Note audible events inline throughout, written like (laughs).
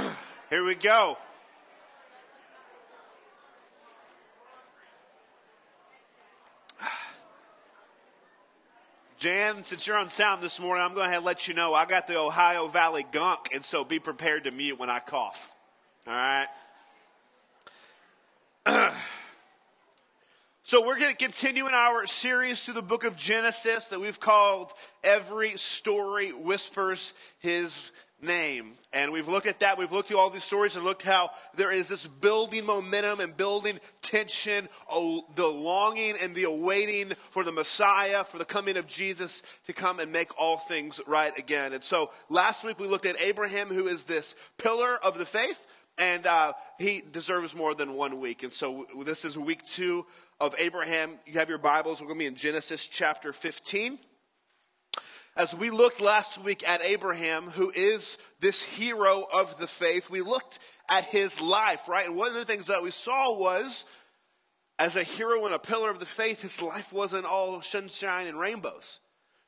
(sighs) Here we go. (sighs) Jan, since you're on sound this morning, I'm going to let you know I got the Ohio Valley gunk, and so be prepared to mute when I cough. All right? (clears throat) so, we're going to continue in our series through the book of Genesis that we've called Every Story Whispers His name. And we've looked at that. We've looked at all these stories and looked how there is this building momentum and building tension, the longing and the awaiting for the Messiah, for the coming of Jesus to come and make all things right again. And so last week we looked at Abraham, who is this pillar of the faith, and uh, he deserves more than one week. And so this is week two of Abraham. You have your Bibles. We're going to be in Genesis chapter 15. As we looked last week at Abraham, who is this hero of the faith, we looked at his life, right? And one of the things that we saw was, as a hero and a pillar of the faith, his life wasn't all sunshine and rainbows.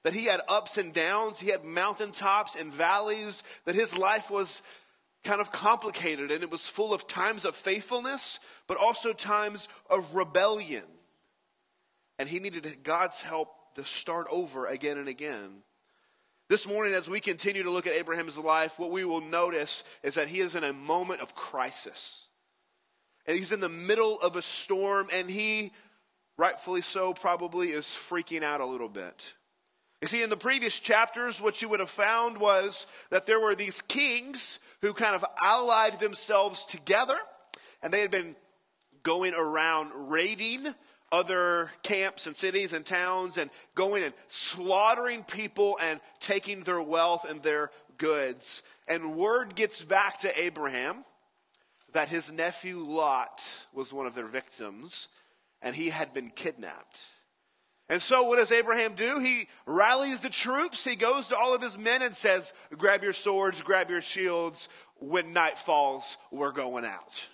That he had ups and downs, he had mountaintops and valleys, that his life was kind of complicated and it was full of times of faithfulness, but also times of rebellion. And he needed God's help to start over again and again. This morning, as we continue to look at Abraham's life, what we will notice is that he is in a moment of crisis. And he's in the middle of a storm, and he, rightfully so, probably is freaking out a little bit. You see, in the previous chapters, what you would have found was that there were these kings who kind of allied themselves together, and they had been going around raiding other camps and cities and towns and going and slaughtering people and taking their wealth and their goods. And word gets back to Abraham that his nephew Lot was one of their victims and he had been kidnapped. And so what does Abraham do? He rallies the troops. He goes to all of his men and says, grab your swords, grab your shields. When night falls, we're going out.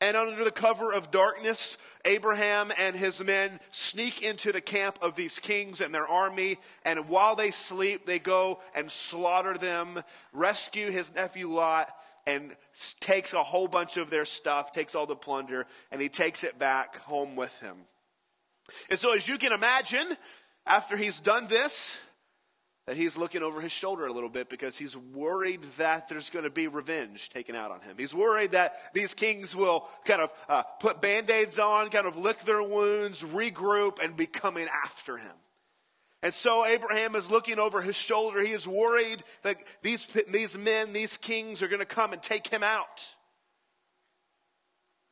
And under the cover of darkness, Abraham and his men sneak into the camp of these kings and their army. And while they sleep, they go and slaughter them, rescue his nephew Lot, and takes a whole bunch of their stuff, takes all the plunder, and he takes it back home with him. And so, as you can imagine, after he's done this, that he's looking over his shoulder a little bit because he's worried that there's going to be revenge taken out on him. He's worried that these kings will kind of uh, put band-aids on, kind of lick their wounds, regroup, and be coming after him. And so Abraham is looking over his shoulder. He is worried that these, these men, these kings are going to come and take him out.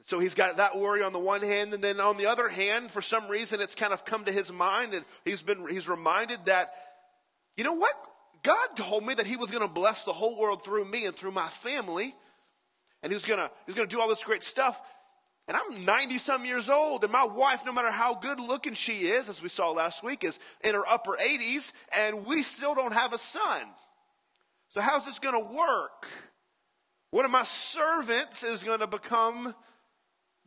So he's got that worry on the one hand, and then on the other hand, for some reason, it's kind of come to his mind, and he's been he's reminded that you know what? God told me that He was going to bless the whole world through me and through my family. And He was going to, He was going to do all this great stuff. And I'm 90 some years old, and my wife, no matter how good looking she is, as we saw last week, is in her upper 80s, and we still don't have a son. So, how's this going to work? One of my servants is going to become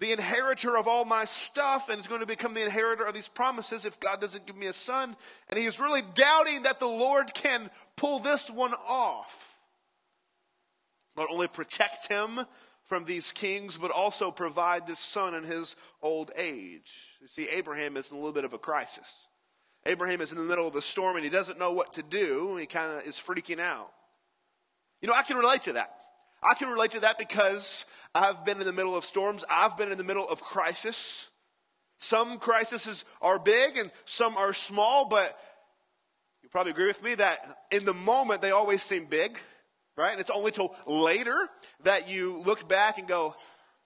the inheritor of all my stuff and is going to become the inheritor of these promises if God doesn't give me a son. And he is really doubting that the Lord can pull this one off. Not only protect him from these kings, but also provide this son in his old age. You see, Abraham is in a little bit of a crisis. Abraham is in the middle of a storm and he doesn't know what to do. He kind of is freaking out. You know, I can relate to that. I can relate to that because I've been in the middle of storms. I've been in the middle of crisis. Some crises are big and some are small, but you probably agree with me that in the moment they always seem big, right? And it's only till later that you look back and go,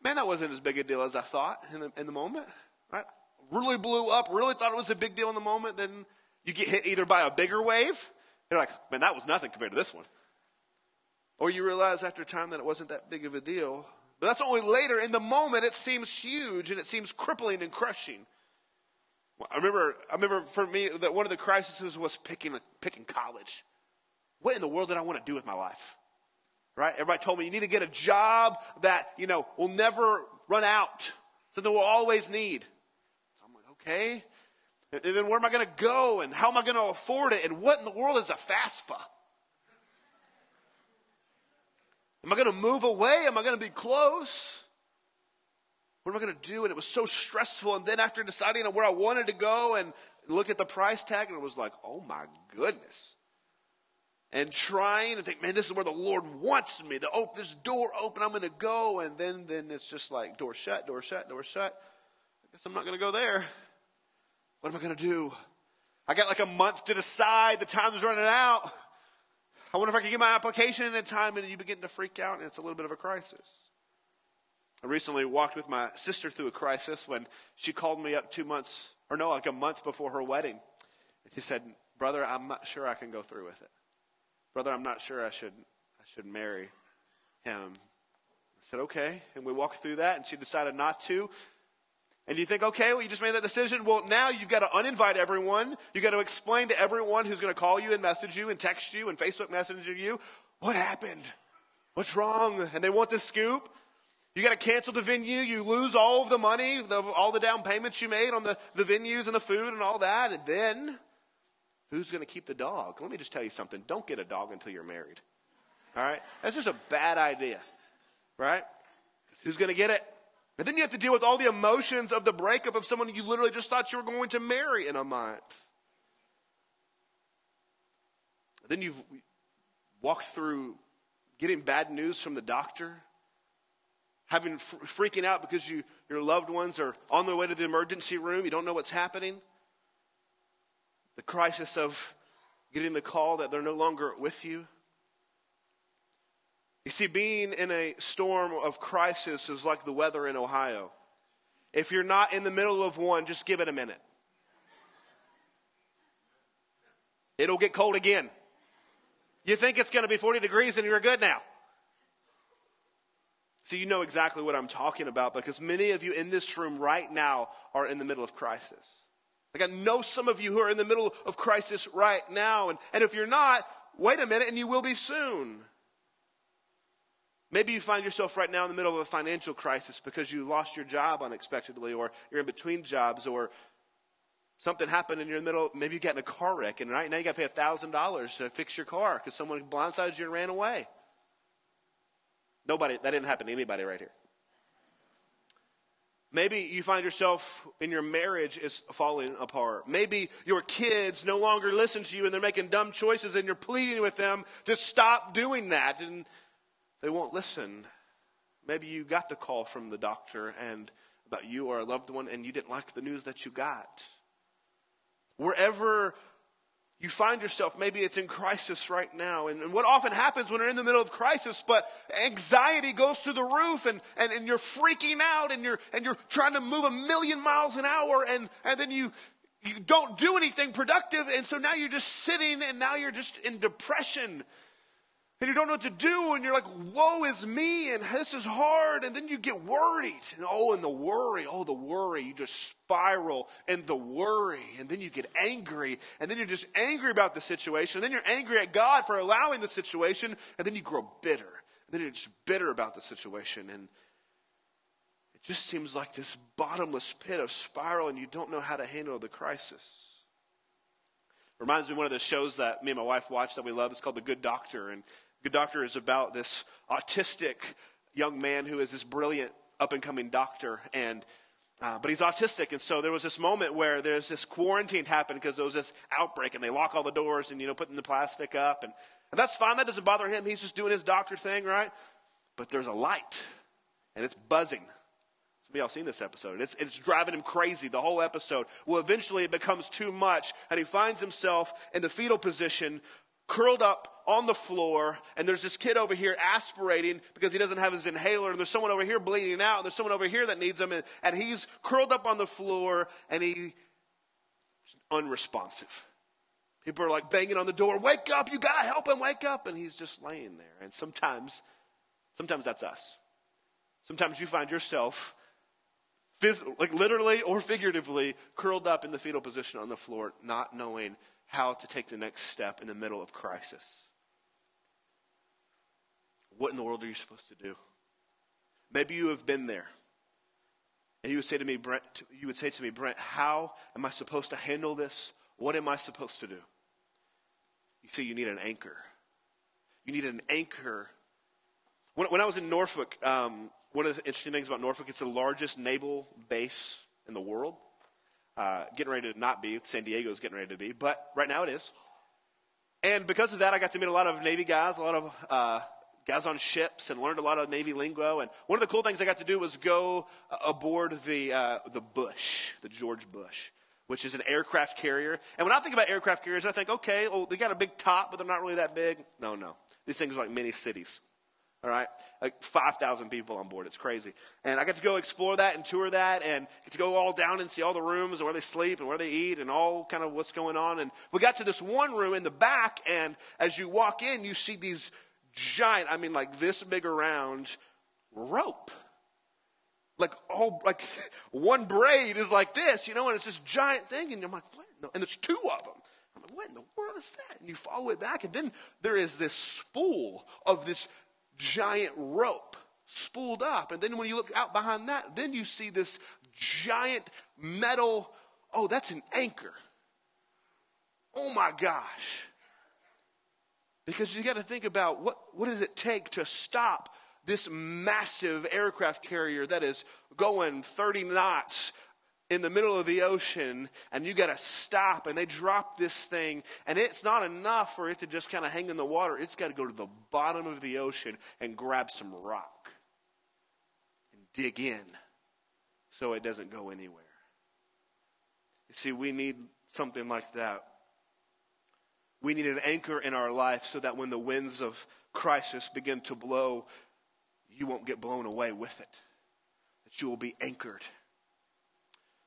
man, that wasn't as big a deal as I thought in the, in the moment, right? Really blew up, really thought it was a big deal in the moment. Then you get hit either by a bigger wave. You're like, man, that was nothing compared to this one. Or you realize after time that it wasn't that big of a deal. But that's only later. In the moment, it seems huge and it seems crippling and crushing. I remember, I remember for me that one of the crises was picking, picking college. What in the world did I want to do with my life? Right? Everybody told me you need to get a job that, you know, will never run out. Something we'll always need. So I'm like, okay. And then where am I going to go? And how am I going to afford it? And what in the world is a FAFSA? Am I going to move away? Am I going to be close? What am I going to do? And it was so stressful. And then after deciding on where I wanted to go and look at the price tag, and it was like, oh my goodness. And trying to think, man, this is where the Lord wants me to open this door open. I'm going to go. And then, then it's just like door shut, door shut, door shut. I guess I'm not going to go there. What am I going to do? I got like a month to decide. The time's running out. I wonder if I can get my application in time, and you begin to freak out, and it's a little bit of a crisis. I recently walked with my sister through a crisis when she called me up two months, or no, like a month before her wedding. And she said, Brother, I'm not sure I can go through with it. Brother, I'm not sure I should, I should marry him. I said, okay. And we walked through that, and she decided not to. And you think, okay, well, you just made that decision. Well, now you've got to uninvite everyone. You've got to explain to everyone who's going to call you and message you and text you and Facebook messenger you what happened? What's wrong? And they want the scoop. You got to cancel the venue. You lose all of the money, the, all the down payments you made on the, the venues and the food and all that. And then, who's going to keep the dog? Let me just tell you something. Don't get a dog until you're married. All right? That's just a bad idea. Right? Who's going to get it? And then you have to deal with all the emotions of the breakup of someone you literally just thought you were going to marry in a month. And then you've walked through getting bad news from the doctor, having freaking out because you, your loved ones are on their way to the emergency room, you don't know what's happening. The crisis of getting the call that they're no longer with you. You see, being in a storm of crisis is like the weather in Ohio. If you're not in the middle of one, just give it a minute. It'll get cold again. You think it's going to be 40 degrees and you're good now. So you know exactly what I'm talking about because many of you in this room right now are in the middle of crisis. Like I know some of you who are in the middle of crisis right now. And, and if you're not, wait a minute and you will be soon. Maybe you find yourself right now in the middle of a financial crisis because you lost your job unexpectedly, or you're in between jobs, or something happened and you're in the middle. Maybe you got in a car wreck, and right now you got to pay thousand dollars to fix your car because someone blindsided you and ran away. Nobody, that didn't happen to anybody right here. Maybe you find yourself in your marriage is falling apart. Maybe your kids no longer listen to you and they're making dumb choices and you're pleading with them to stop doing that. And they won't listen. Maybe you got the call from the doctor and about you or a loved one and you didn't like the news that you got. Wherever you find yourself, maybe it's in crisis right now. And, and, what often happens when you're in the middle of crisis, but anxiety goes through the roof and, and, and you're freaking out and you're, and you're trying to move a million miles an hour and, and then you, you don't do anything productive. And so now you're just sitting and now you're just in depression and you don't know what to do, and you're like, woe is me, and this is hard, and then you get worried. And oh, and the worry, oh, the worry, you just spiral and the worry, and then you get angry, and then you're just angry about the situation, and then you're angry at God for allowing the situation, and then you grow bitter. And then you're just bitter about the situation, and it just seems like this bottomless pit of spiral, and you don't know how to handle the crisis. Reminds me of one of the shows that me and my wife watch that we love. It's called The Good Doctor, and Good Doctor is about this autistic young man who is this brilliant up and coming doctor and uh, but he's autistic, and so there was this moment where there's this quarantine happened because there was this outbreak, and they lock all the doors and you know putting the plastic up, and, and that's fine. That doesn't bother him. He's just doing his doctor thing, right? But there's a light, and it's buzzing. Some of y'all seen this episode. It's, it's driving him crazy the whole episode. Well, eventually it becomes too much, and he finds himself in the fetal position, curled up on the floor, and there's this kid over here aspirating because he doesn't have his inhaler, and there's someone over here bleeding out, and there's someone over here that needs him, and, and he's curled up on the floor, and he's unresponsive. People are like banging on the door, wake up, you gotta help him, wake up, and he's just laying there. And sometimes, sometimes that's us. Sometimes you find yourself phys- like literally or figuratively curled up in the fetal position on the floor, not knowing how to take the next step in the middle of crisis. What in the world are you supposed to do? Maybe you have been there. And you would say to me, Brent, you would say to me, Brent, how am I supposed to handle this? What am I supposed to do? You see, you need an anchor. You need an anchor When, when I was in Norfolk, um, one of the interesting things about Norfolk, it's the largest naval base in the world. Uh, getting ready to not be. San Diego is getting ready to be, but right now it is. And because of that, I got to meet a lot of Navy guys, a lot of uh, guys on ships, and learned a lot of Navy lingo. And one of the cool things I got to do was go uh, aboard the uh, the Bush, the George Bush, which is an aircraft carrier. And when I think about aircraft carriers, I think, okay, well, they got a big top, but they're not really that big. No, no, these things are like mini cities. All right, like 5,000 people on board. It's crazy. And I got to go explore that and tour that and get to go all down and see all the rooms and where they sleep and where they eat and all kind of what's going on. And we got to this one room in the back, and as you walk in, you see these giant, I mean, like this big around rope. Like, all, like (laughs) one braid is like this, you know, and it's this giant thing, and I'm like, what? And there's two of them. I'm like, what in the world is that? And you follow it back, and then there is this spool of this giant rope spooled up. And then when you look out behind that, then you see this giant metal. Oh, that's an anchor. Oh my gosh. Because you got to think about what, what does it take to stop this massive aircraft carrier that is going 30 knots in the middle of the ocean and you got to stop and they drop this thing and it's not enough for it to just kind of hang in the water. It's got to go to the bottom of the ocean and grab some rock and dig in so it doesn't go anywhere. You see we need something like that we need an anchor in our life so that when the winds of crisis begin to blow you won't get blown away with it that you will be anchored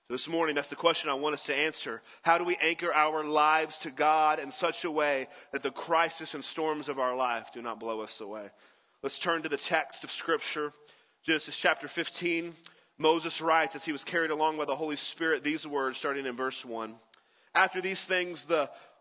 So this morning, that's the question I want us to answer. How do we anchor our lives to God in such a way that the crisis and storms of our life do not blow us away? Let's turn to the text of Scripture. Genesis chapter 15. Moses writes as he was carried along by the Holy Spirit these words, starting in verse 1. After these things, the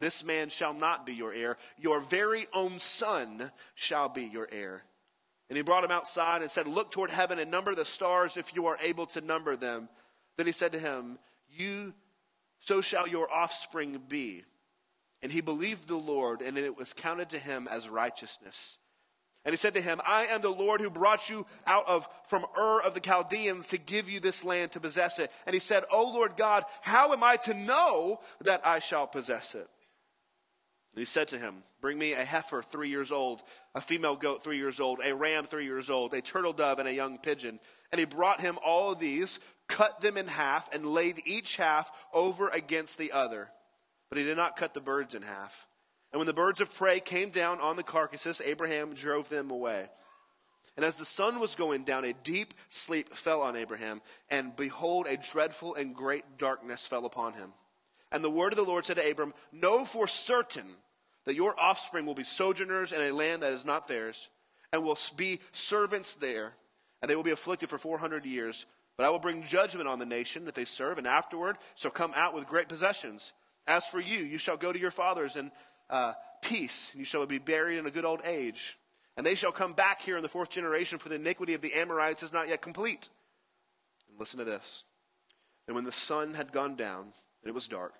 This man shall not be your heir, your very own son shall be your heir. And he brought him outside and said, Look toward heaven and number the stars if you are able to number them. Then he said to him, You so shall your offspring be. And he believed the Lord, and it was counted to him as righteousness. And he said to him, I am the Lord who brought you out of from Ur of the Chaldeans to give you this land to possess it. And he said, O Lord God, how am I to know that I shall possess it? And he said to him, Bring me a heifer three years old, a female goat three years old, a ram three years old, a turtle dove, and a young pigeon. And he brought him all of these, cut them in half, and laid each half over against the other. But he did not cut the birds in half. And when the birds of prey came down on the carcasses, Abraham drove them away. And as the sun was going down, a deep sleep fell on Abraham, and behold, a dreadful and great darkness fell upon him. And the word of the Lord said to Abram, Know for certain that your offspring will be sojourners in a land that is not theirs, and will be servants there, and they will be afflicted for 400 years. But I will bring judgment on the nation that they serve, and afterward shall come out with great possessions. As for you, you shall go to your fathers in uh, peace, and you shall be buried in a good old age. And they shall come back here in the fourth generation, for the iniquity of the Amorites is not yet complete. And listen to this. And when the sun had gone down, and it was dark,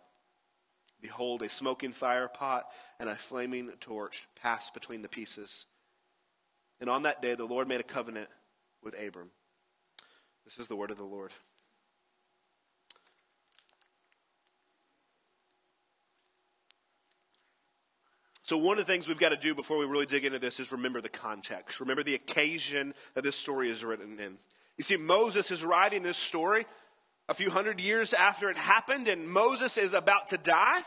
behold, a smoking fire pot and a flaming torch passed between the pieces. And on that day the Lord made a covenant with Abram. This is the word of the Lord. So, one of the things we've got to do before we really dig into this is remember the context. Remember the occasion that this story is written in. You see, Moses is writing this story a few hundred years after it happened, and Moses is about to die,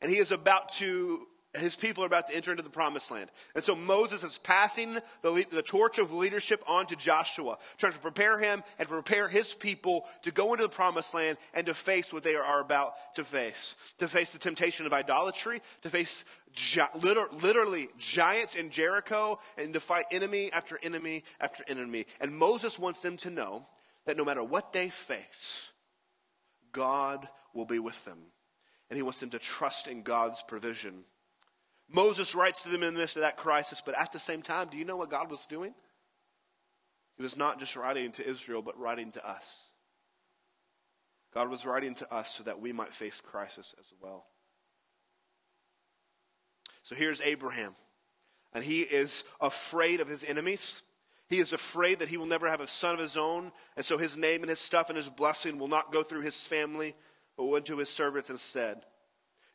and he is about to his people are about to enter into the promised land. And so Moses is passing the, the torch of leadership on to Joshua, trying to prepare him and prepare his people to go into the promised land and to face what they are about to face. To face the temptation of idolatry, to face gi- literally giants in Jericho, and to fight enemy after enemy after enemy. And Moses wants them to know that no matter what they face, God will be with them. And he wants them to trust in God's provision. Moses writes to them in the midst of that crisis, but at the same time, do you know what God was doing? He was not just writing to Israel, but writing to us. God was writing to us so that we might face crisis as well. So here's Abraham, and he is afraid of his enemies. He is afraid that he will never have a son of his own, and so his name and his stuff and his blessing will not go through his family, but went to his servants and said,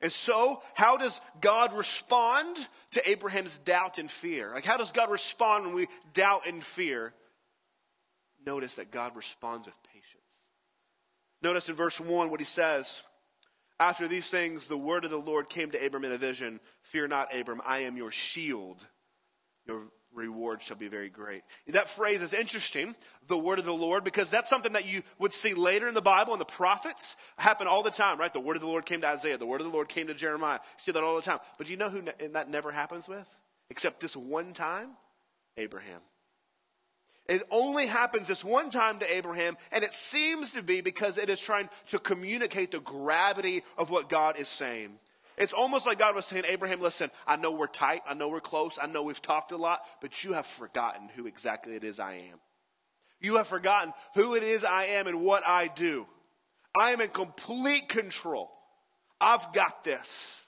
And so, how does God respond to Abraham's doubt and fear? Like, how does God respond when we doubt and fear? Notice that God responds with patience. Notice in verse 1 what he says. After these things, the word of the Lord came to Abram in a vision Fear not, Abram, I am your shield. Your reward shall be very great. That phrase is interesting, the word of the Lord, because that's something that you would see later in the Bible and the prophets happen all the time, right? The word of the Lord came to Isaiah, the word of the Lord came to Jeremiah. You see that all the time. But do you know who And that never happens with? Except this one time? Abraham. It only happens this one time to Abraham, and it seems to be because it is trying to communicate the gravity of what God is saying. It's almost like God was saying, Abraham, listen, I know we're tight, I know we're close, I know we've talked a lot, but you have forgotten who exactly it is I am. You have forgotten who it is I am and what I do. I am in complete control. I've got this.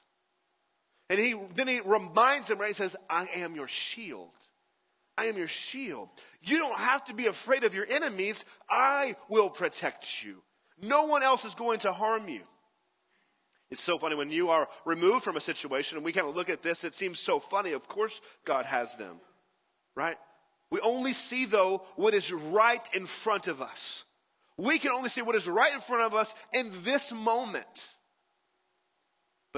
And he then he reminds him, right? He says, I am your shield. I am your shield. You don't have to be afraid of your enemies. I will protect you. No one else is going to harm you. It's so funny when you are removed from a situation and we kind of look at this, it seems so funny. Of course, God has them, right? We only see, though, what is right in front of us. We can only see what is right in front of us in this moment.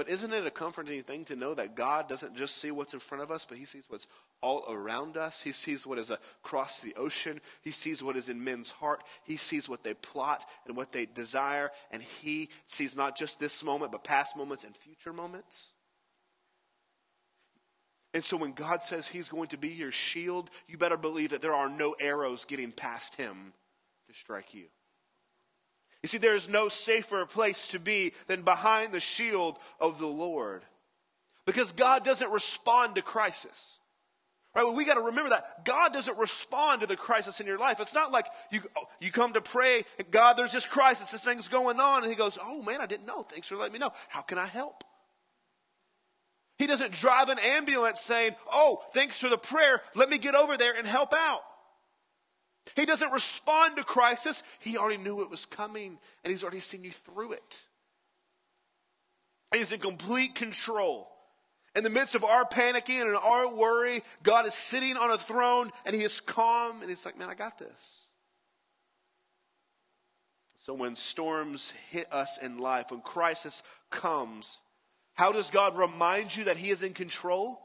But isn't it a comforting thing to know that God doesn't just see what's in front of us, but He sees what's all around us? He sees what is across the ocean. He sees what is in men's heart. He sees what they plot and what they desire. And He sees not just this moment, but past moments and future moments. And so when God says He's going to be your shield, you better believe that there are no arrows getting past Him to strike you. You see, there is no safer place to be than behind the shield of the Lord. Because God doesn't respond to crisis. Right? Well, we got to remember that God doesn't respond to the crisis in your life. It's not like you oh, you come to pray, and God, there's this crisis, this thing's going on, and He goes, "Oh man, I didn't know. Thanks for letting me know. How can I help?" He doesn't drive an ambulance saying, "Oh, thanks for the prayer. Let me get over there and help out." He doesn't respond to crisis. He already knew it was coming, and he's already seen you through it. He's in complete control. In the midst of our panicking and our worry, God is sitting on a throne and he is calm and he's like, man, I got this. So when storms hit us in life, when crisis comes, how does God remind you that he is in control?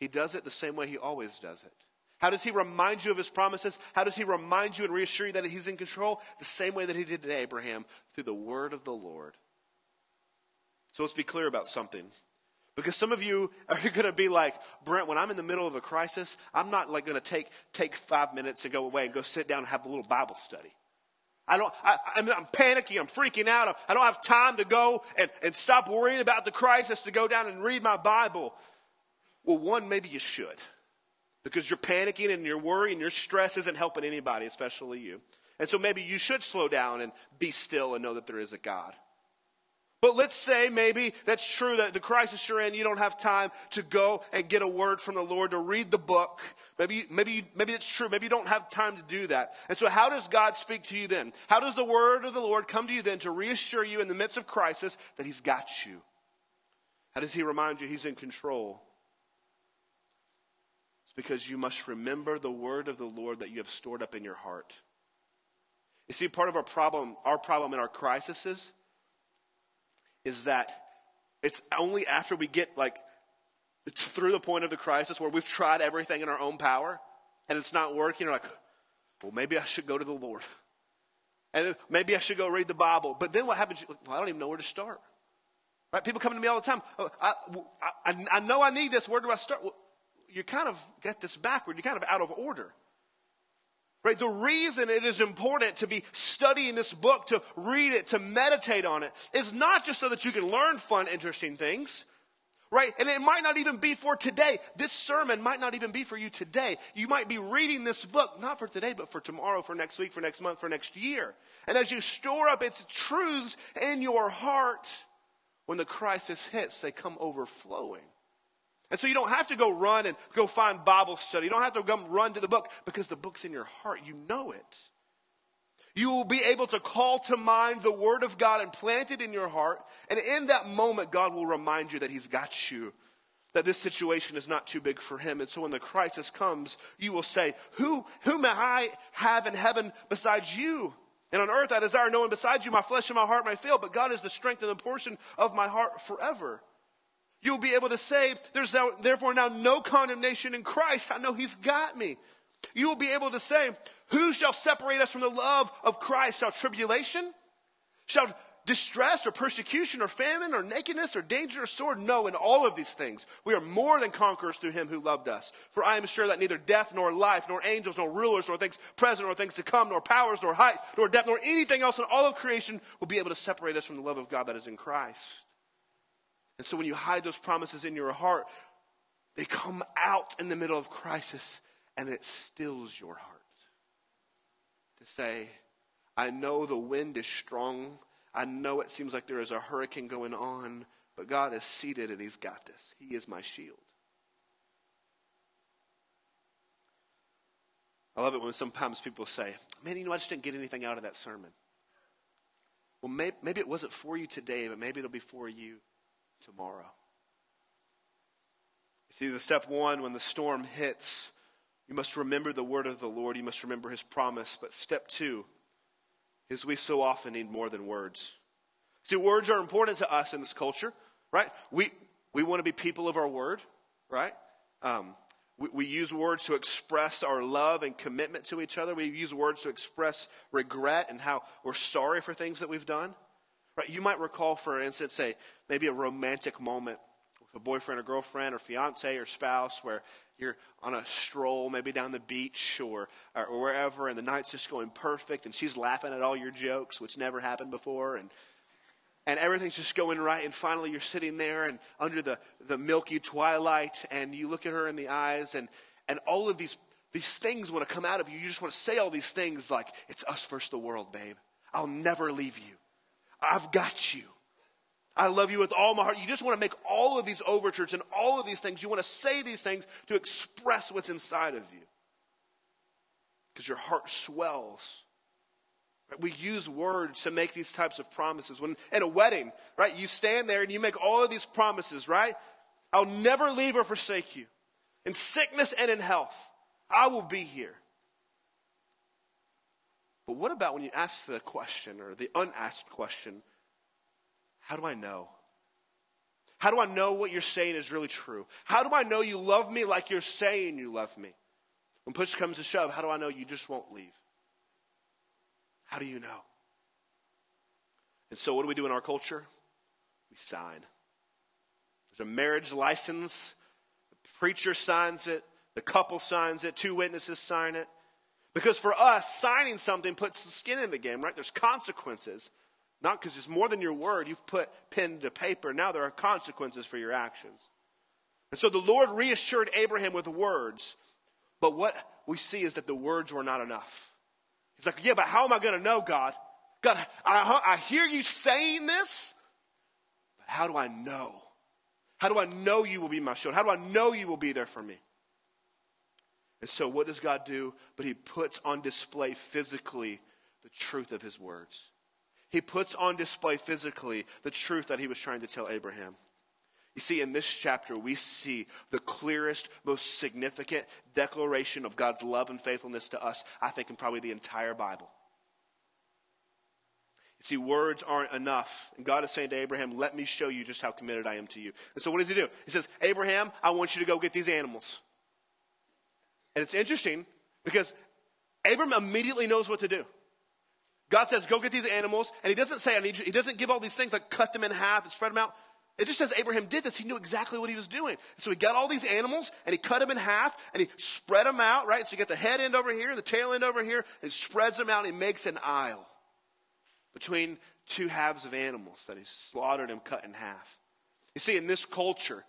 He does it the same way he always does it. How does he remind you of his promises? How does he remind you and reassure you that he's in control? The same way that he did to Abraham through the word of the Lord. So let's be clear about something. Because some of you are (laughs) going to be like, Brent, when I'm in the middle of a crisis, I'm not like going to take, take five minutes and go away and go sit down and have a little Bible study. I don't, I, am panicking, I'm freaking out. I don't have time to go and, and stop worrying about the crisis to go down and read my Bible. Well, one, maybe you should because you're panicking and you're worrying and your stress isn't helping anybody, especially you. And so maybe you should slow down and be still and know that there is a God. But let's say maybe that's true that the crisis you're in, you don't have time to go and get a word from the Lord to read the book. Maybe, maybe, maybe it's true. Maybe you don't have time to do that. And so how does God speak to you then? How does the word of the Lord come to you then to reassure you in the midst of crisis that he's got you? How does he remind you he's in control? Because you must remember the word of the Lord that you have stored up in your heart. You see, part of our problem, our problem in our crises is that it's only after we get like through the point of the crisis where we've tried everything in our own power and it's not working, you're like, well, maybe I should go to the Lord. And maybe I should go read the Bible. But then what happens? Well, I don't even know where to start. Right? People come to me all the time. Oh, I, I, I know I need this. Where do I start? Well, you kind of get this backward. You're kind of out of order. Right? The reason it is important to be studying this book, to read it, to meditate on it, is not just so that you can learn fun, interesting things. Right? And it might not even be for today. This sermon might not even be for you today. You might be reading this book, not for today, but for tomorrow, for next week, for next month, for next year. And as you store up its truths in your heart, when the crisis hits, they come overflowing. And so you don't have to go run and go find Bible study. You don't have to go run to the book because the book's in your heart. You know it. You will be able to call to mind the Word of God and plant it in your heart. And in that moment, God will remind you that He's got you, that this situation is not too big for Him. And so when the crisis comes, you will say, Who, who may I have in heaven besides you? And on earth I desire no one besides you. My flesh and my heart may fail, but God is the strength and the portion of my heart forever. You'll be able to say, There's now, therefore now no condemnation in Christ. I know He's got me. You will be able to say, Who shall separate us from the love of Christ? Shall tribulation? Shall distress or persecution or famine or nakedness or danger or sword? No, in all of these things, we are more than conquerors through him who loved us. For I am sure that neither death nor life, nor angels, nor rulers, nor things present, nor things to come, nor powers, nor height, nor depth, nor anything else in all of creation will be able to separate us from the love of God that is in Christ. And so when you hide those promises in your heart, they come out in the middle of crisis and it stills your heart to say, I know the wind is strong. I know it seems like there is a hurricane going on, but God is seated and He's got this. He is my shield. I love it when sometimes people say, Man, you know, I just didn't get anything out of that sermon. Well, maybe, maybe it wasn't for you today, but maybe it'll be for you tomorrow. You see, the step one, when the storm hits, you must remember the word of the Lord. You must remember his promise. But step two is we so often need more than words. See, words are important to us in this culture, right? We, we want to be people of our word, right? Um, we, we use words to express our love and commitment to each other. We use words to express regret and how we're sorry for things that we've done. Right? You might recall, for instance, a, maybe a romantic moment with a boyfriend or girlfriend or fiance or spouse where you're on a stroll, maybe down the beach or, or wherever, and the night's just going perfect, and she's laughing at all your jokes, which never happened before, and and everything's just going right, and finally you're sitting there and under the, the milky twilight, and you look at her in the eyes, and, and all of these, these things want to come out of you. You just want to say all these things like, It's us versus the world, babe. I'll never leave you. I've got you. I love you with all my heart. You just want to make all of these overtures and all of these things. You want to say these things to express what's inside of you. Because your heart swells. We use words to make these types of promises. When in a wedding, right, you stand there and you make all of these promises, right? I'll never leave or forsake you. In sickness and in health, I will be here. But what about when you ask the question or the unasked question, how do I know? How do I know what you're saying is really true? How do I know you love me like you're saying you love me? When push comes to shove, how do I know you just won't leave? How do you know? And so, what do we do in our culture? We sign. There's a marriage license. The preacher signs it. The couple signs it. Two witnesses sign it. Because for us, signing something puts skin in the game, right? There's consequences. Not because it's more than your word. You've put pen to paper. Now there are consequences for your actions. And so the Lord reassured Abraham with words. But what we see is that the words were not enough. He's like, yeah, but how am I going to know, God? God, I, I hear you saying this, but how do I know? How do I know you will be my shield? How do I know you will be there for me? And so, what does God do? But He puts on display physically the truth of His words. He puts on display physically the truth that He was trying to tell Abraham. You see, in this chapter, we see the clearest, most significant declaration of God's love and faithfulness to us, I think, in probably the entire Bible. You see, words aren't enough. And God is saying to Abraham, Let me show you just how committed I am to you. And so, what does he do? He says, Abraham, I want you to go get these animals. And it's interesting because Abram immediately knows what to do. God says, go get these animals. And he doesn't say, I need you. He doesn't give all these things like cut them in half and spread them out. It just says Abraham did this. He knew exactly what he was doing. So he got all these animals and he cut them in half and he spread them out, right? So you get the head end over here, the tail end over here, and he spreads them out and he makes an aisle between two halves of animals that he slaughtered and cut in half. You see, in this culture,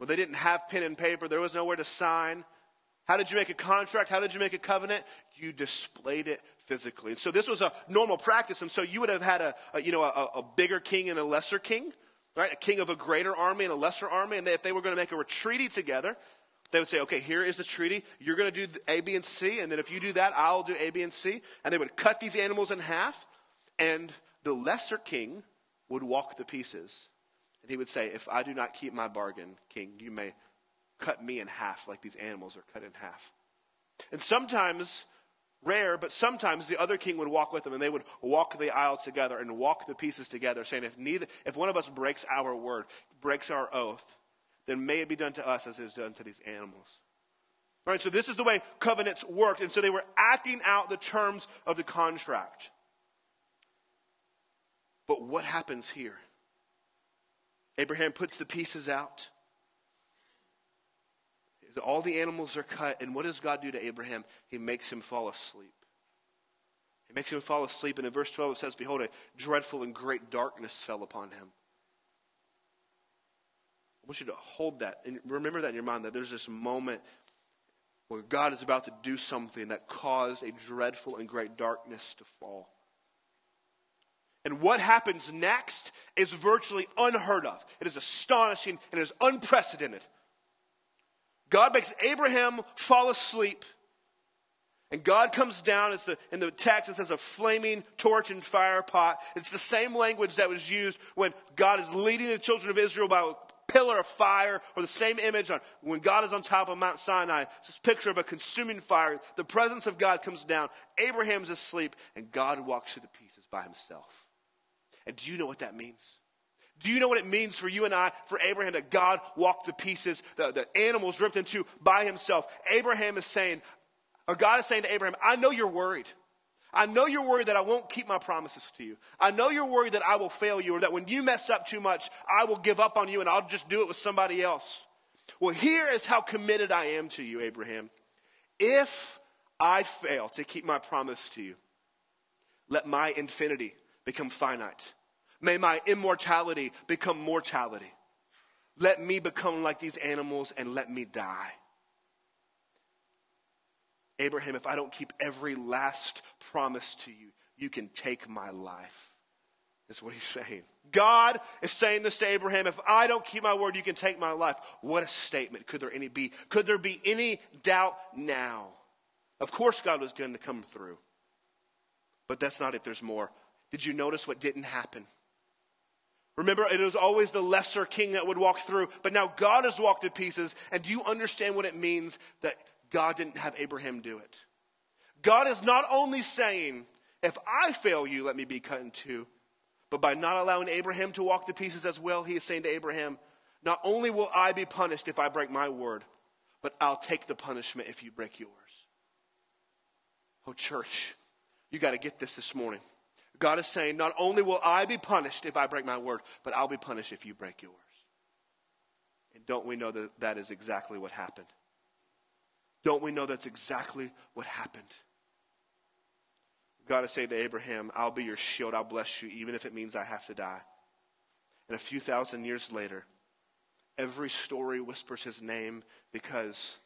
well, they didn't have pen and paper, there was nowhere to sign. How did you make a contract? How did you make a covenant? You displayed it physically. And so this was a normal practice. And so you would have had a, a you know, a, a bigger king and a lesser king right? A king of a greater army and a lesser army. And they, if they were going to make a treaty together, they would say, okay, here is the treaty. You're going to do A, B, and C. And then if you do that, I'll do A, B, and C. And they would cut these animals in half. And the lesser king would walk the pieces. And he would say, if I do not keep my bargain, king, you may cut me in half like these animals are cut in half. And sometimes rare, but sometimes the other king would walk with them and they would walk the aisle together and walk the pieces together, saying, if neither, if one of us breaks our word, breaks our oath, then may it be done to us as it is done to these animals. All right, so this is the way covenants worked. And so they were acting out the terms of the contract. But what happens here? Abraham puts the pieces out. All the animals are cut, and what does God do to Abraham? He makes him fall asleep. He makes him fall asleep, and in verse 12 it says, Behold, a dreadful and great darkness fell upon him. I want you to hold that and remember that in your mind that there's this moment where God is about to do something that caused a dreadful and great darkness to fall. And what happens next is virtually unheard of. It is astonishing and it is unprecedented. God makes Abraham fall asleep. And God comes down, the, in the text, it says a flaming torch and fire pot. It's the same language that was used when God is leading the children of Israel by a pillar of fire, or the same image on when God is on top of Mount Sinai. It's this picture of a consuming fire. The presence of God comes down. Abraham's asleep, and God walks through the pieces by himself. And do you know what that means? Do you know what it means for you and I, for Abraham, that God walked the pieces, the, the animals ripped into by himself? Abraham is saying, or God is saying to Abraham, I know you're worried. I know you're worried that I won't keep my promises to you. I know you're worried that I will fail you or that when you mess up too much, I will give up on you and I'll just do it with somebody else. Well, here is how committed I am to you, Abraham. If I fail to keep my promise to you, let my infinity become finite May my immortality become mortality. Let me become like these animals and let me die. Abraham, if I don't keep every last promise to you, you can take my life. That's what he's saying. God is saying this to Abraham. If I don't keep my word, you can take my life. What a statement. Could there any be? Could there be any doubt now? Of course God was going to come through. But that's not it. There's more. Did you notice what didn't happen? Remember, it was always the lesser king that would walk through, but now God has walked the pieces. And do you understand what it means that God didn't have Abraham do it? God is not only saying, if I fail you, let me be cut in two, but by not allowing Abraham to walk the pieces as well, he is saying to Abraham, not only will I be punished if I break my word, but I'll take the punishment if you break yours. Oh, church, you got to get this this morning. God is saying, not only will I be punished if I break my word, but I'll be punished if you break yours. And don't we know that that is exactly what happened? Don't we know that's exactly what happened? God is saying to Abraham, I'll be your shield, I'll bless you, even if it means I have to die. And a few thousand years later, every story whispers his name because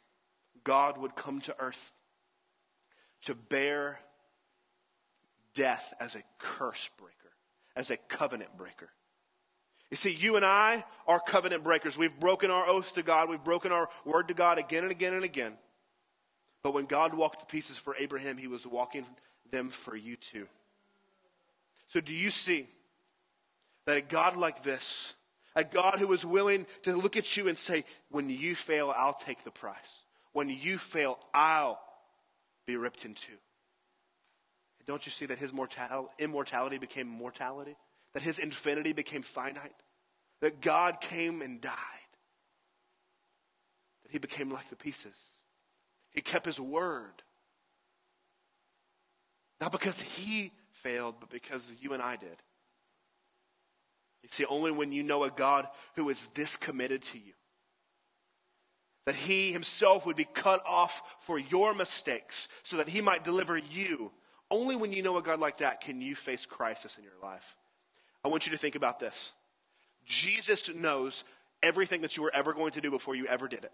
God would come to earth to bear death as a curse breaker, as a covenant breaker. You see, you and I are covenant breakers. We've broken our oaths to God, we've broken our word to God again and again and again. But when God walked the pieces for Abraham, he was walking them for you too. So, do you see that a God like this, a God who is willing to look at you and say, When you fail, I'll take the price. When you fail, I'll be ripped in two. Don't you see that his mortal, immortality became mortality? That his infinity became finite? That God came and died? That he became like the pieces? He kept his word. Not because he failed, but because you and I did. You see, only when you know a God who is this committed to you, that he himself would be cut off for your mistakes so that he might deliver you. Only when you know a God like that can you face crisis in your life. I want you to think about this. Jesus knows everything that you were ever going to do before you ever did it.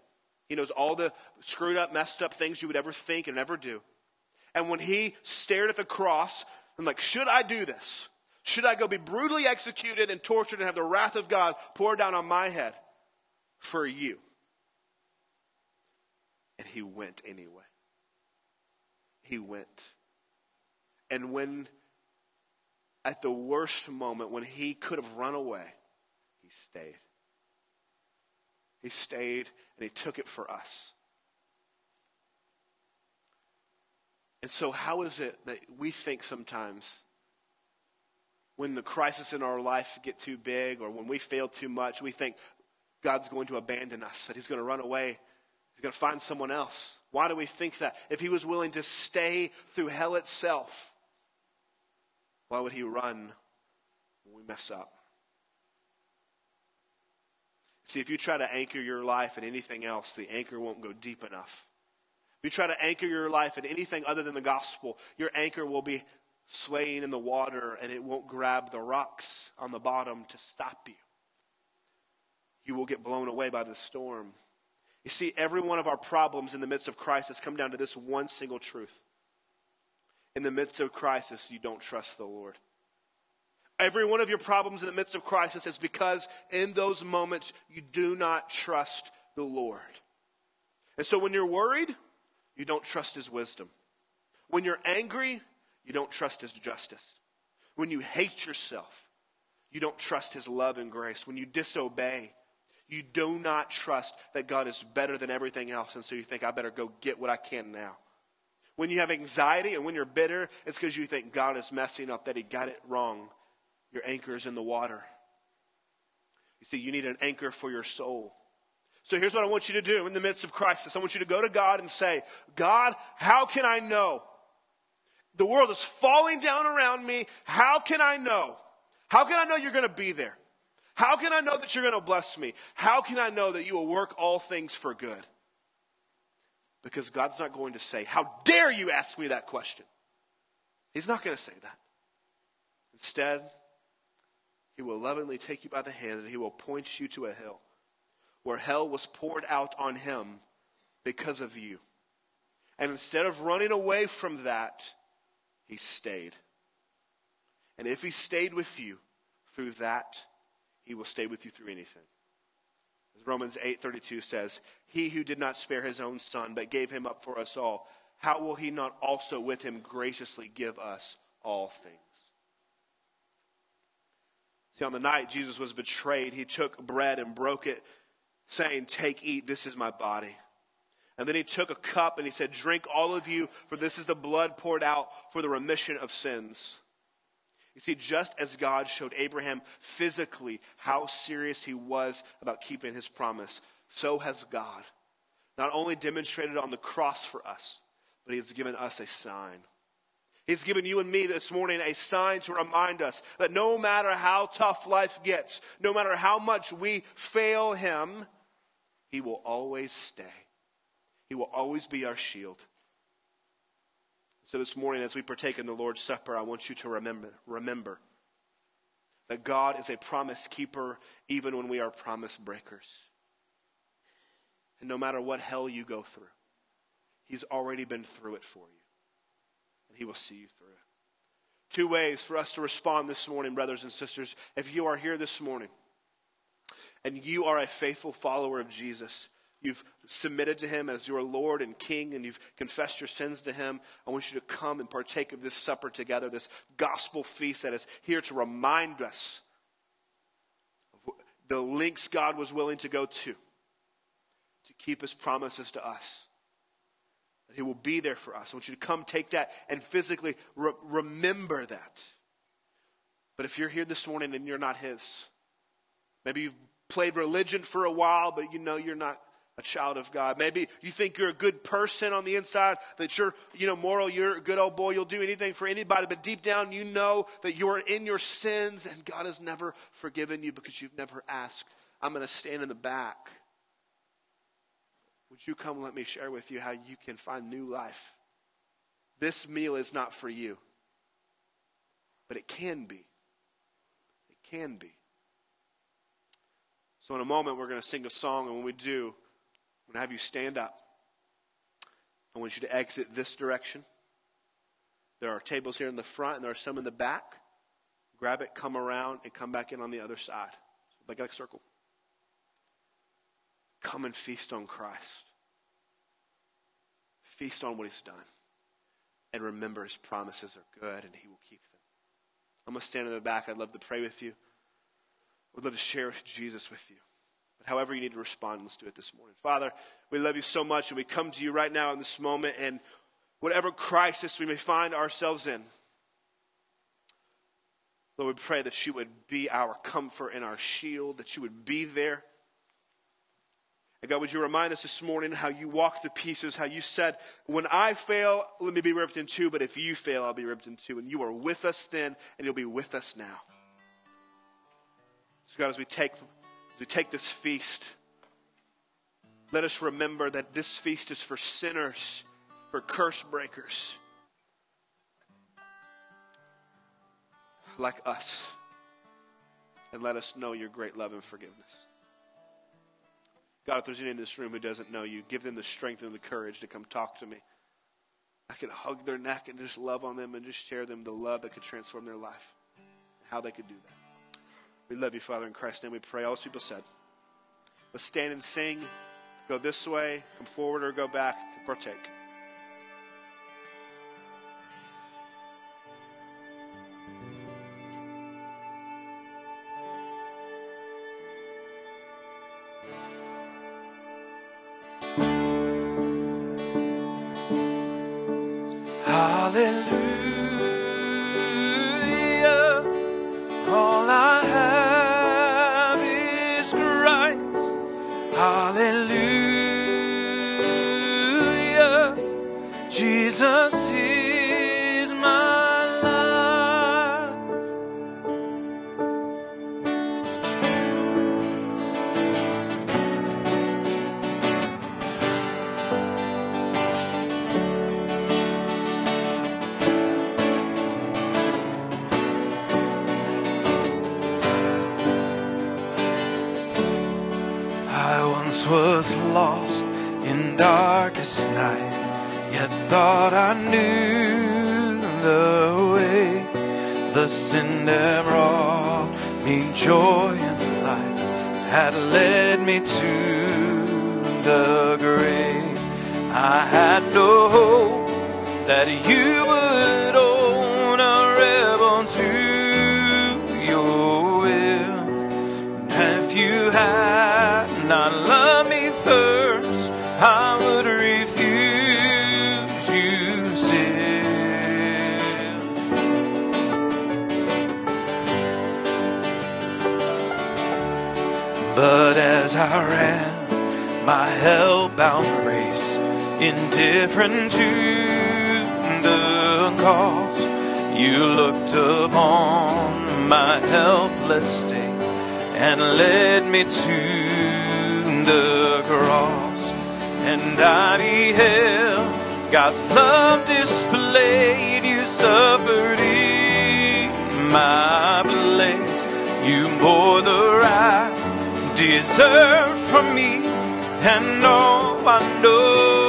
He knows all the screwed up, messed up things you would ever think and ever do. And when he stared at the cross, I'm like, should I do this? Should I go be brutally executed and tortured and have the wrath of God poured down on my head for you? And he went anyway. He went. And when, at the worst moment, when he could have run away, he stayed. He stayed and he took it for us. And so, how is it that we think sometimes when the crisis in our life get too big or when we fail too much, we think God's going to abandon us, that He's going to run away, He's going to find someone else? Why do we think that? If He was willing to stay through hell itself, why would He run when we mess up? See, if you try to anchor your life in anything else, the anchor won't go deep enough. If you try to anchor your life in anything other than the gospel, your anchor will be swaying in the water and it won't grab the rocks on the bottom to stop you. You will get blown away by the storm. You see, every one of our problems in the midst of crisis come down to this one single truth. In the midst of crisis, you don't trust the Lord. Every one of your problems in the midst of crisis is because in those moments you do not trust the Lord. And so when you're worried, you don't trust his wisdom. When you're angry, you don't trust his justice. When you hate yourself, you don't trust his love and grace. When you disobey, you do not trust that God is better than everything else. And so you think, I better go get what I can now. When you have anxiety and when you're bitter, it's because you think God is messing up, that he got it wrong. Your anchor is in the water. You see, you need an anchor for your soul. So here's what I want you to do in the midst of crisis. I want you to go to God and say, God, how can I know? The world is falling down around me. How can I know? How can I know you're going to be there? How can I know that you're going to bless me? How can I know that you will work all things for good? Because God's not going to say, How dare you ask me that question? He's not going to say that. Instead, he will lovingly take you by the hand and he will point you to a hill where hell was poured out on him because of you. And instead of running away from that, he stayed. And if he stayed with you through that, he will stay with you through anything. As Romans 8:32 says, "He who did not spare his own son but gave him up for us all, how will he not also with him graciously give us all things?" See, on the night Jesus was betrayed, he took bread and broke it, saying, Take, eat, this is my body. And then he took a cup and he said, Drink all of you, for this is the blood poured out for the remission of sins. You see, just as God showed Abraham physically how serious he was about keeping his promise, so has God not only demonstrated on the cross for us, but he has given us a sign. He's given you and me this morning a sign to remind us that no matter how tough life gets, no matter how much we fail Him, He will always stay. He will always be our shield. So this morning, as we partake in the Lord's Supper, I want you to remember, remember that God is a promise keeper even when we are promise breakers. And no matter what hell you go through, He's already been through it for you and He will see you through. Two ways for us to respond this morning, brothers and sisters. If you are here this morning and you are a faithful follower of Jesus, you've submitted to Him as your Lord and King, and you've confessed your sins to Him, I want you to come and partake of this supper together, this gospel feast that is here to remind us of the links God was willing to go to to keep His promises to us. That He will be there for us. I want you to come take that and physically re- remember that. But if you're here this morning and you're not His, maybe you've played religion for a while, but you know you're not a child of God. Maybe you think you're a good person on the inside, that you're, you know, moral, you're a good old boy, you'll do anything for anybody, but deep down you know that you're in your sins and God has never forgiven you because you've never asked. I'm going to stand in the back. Would you come let me share with you how you can find new life? This meal is not for you, but it can be. It can be. So, in a moment, we're going to sing a song, and when we do, I'm going to have you stand up. I want you to exit this direction. There are tables here in the front, and there are some in the back. Grab it, come around, and come back in on the other side. Like a circle. Come and feast on Christ. Feast on what He's done. And remember, His promises are good, and He will keep them. I'm going to stand in the back. I'd love to pray with you. I'd love to share Jesus with you. But however you need to respond, let's do it this morning. Father, we love you so much, and we come to you right now in this moment, and whatever crisis we may find ourselves in, Lord, we pray that you would be our comfort and our shield, that you would be there. And God, would you remind us this morning how you walked the pieces, how you said, when I fail, let me be ripped in two, but if you fail, I'll be ripped in two. And you are with us then, and you'll be with us now. So God, as we take we take this feast, let us remember that this feast is for sinners, for curse breakers, like us. And let us know your great love and forgiveness. God, if there's anyone in this room who doesn't know you, give them the strength and the courage to come talk to me. I could hug their neck and just love on them and just share them the love that could transform their life, how they could do that. We love you, Father, in Christ's name we pray. All those people said, let's stand and sing. Go this way, come forward, or go back to partake. Jesus is. But indifferent to the cause, you looked upon my helpless state and led me to the cross. And I beheld God's love displayed. You suffered in my place. You bore the wrath deserved from me, and all I know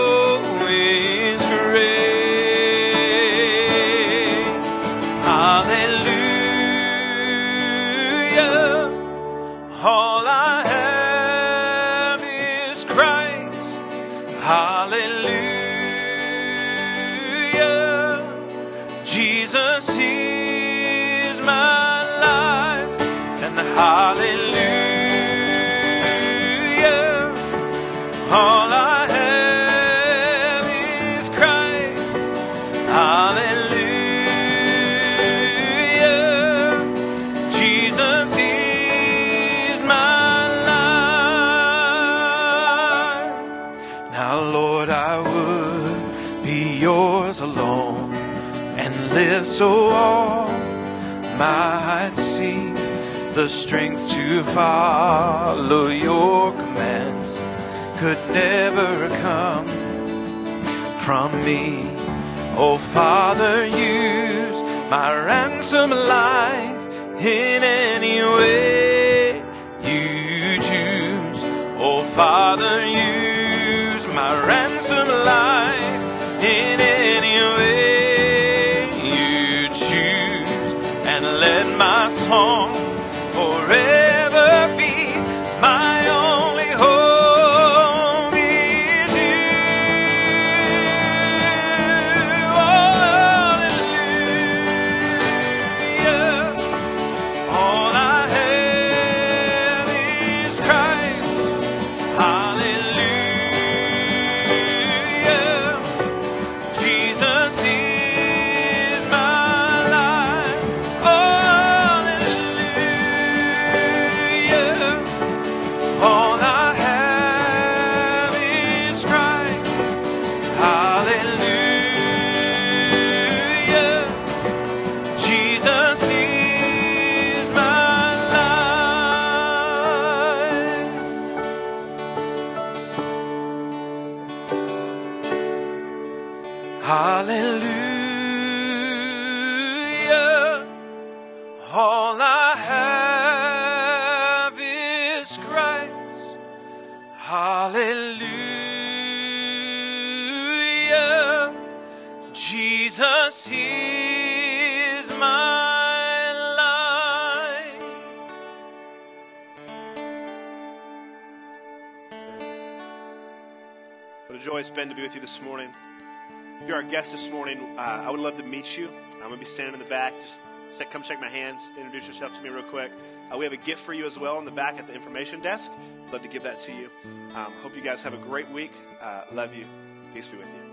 Hallelujah. All I have is Christ. Hallelujah. Jesus is my life. Now, Lord, I would be yours alone and live so the strength to follow your commands could never come from me. Oh, Father, use my ransom life in any way you choose. Oh, Father, use my ransom life in any way you choose. And let my song Hallelujah. Jesus is my life. What a joy it's been to be with you this morning. If you're our guest this morning, uh, I would love to meet you. I'm going to be standing in the back. Just come shake my hands, introduce yourself to me real quick. Uh, we have a gift for you as well in the back at the information desk. Love to give that to you. Um, hope you guys have a great week. Uh, love you. Peace be with you.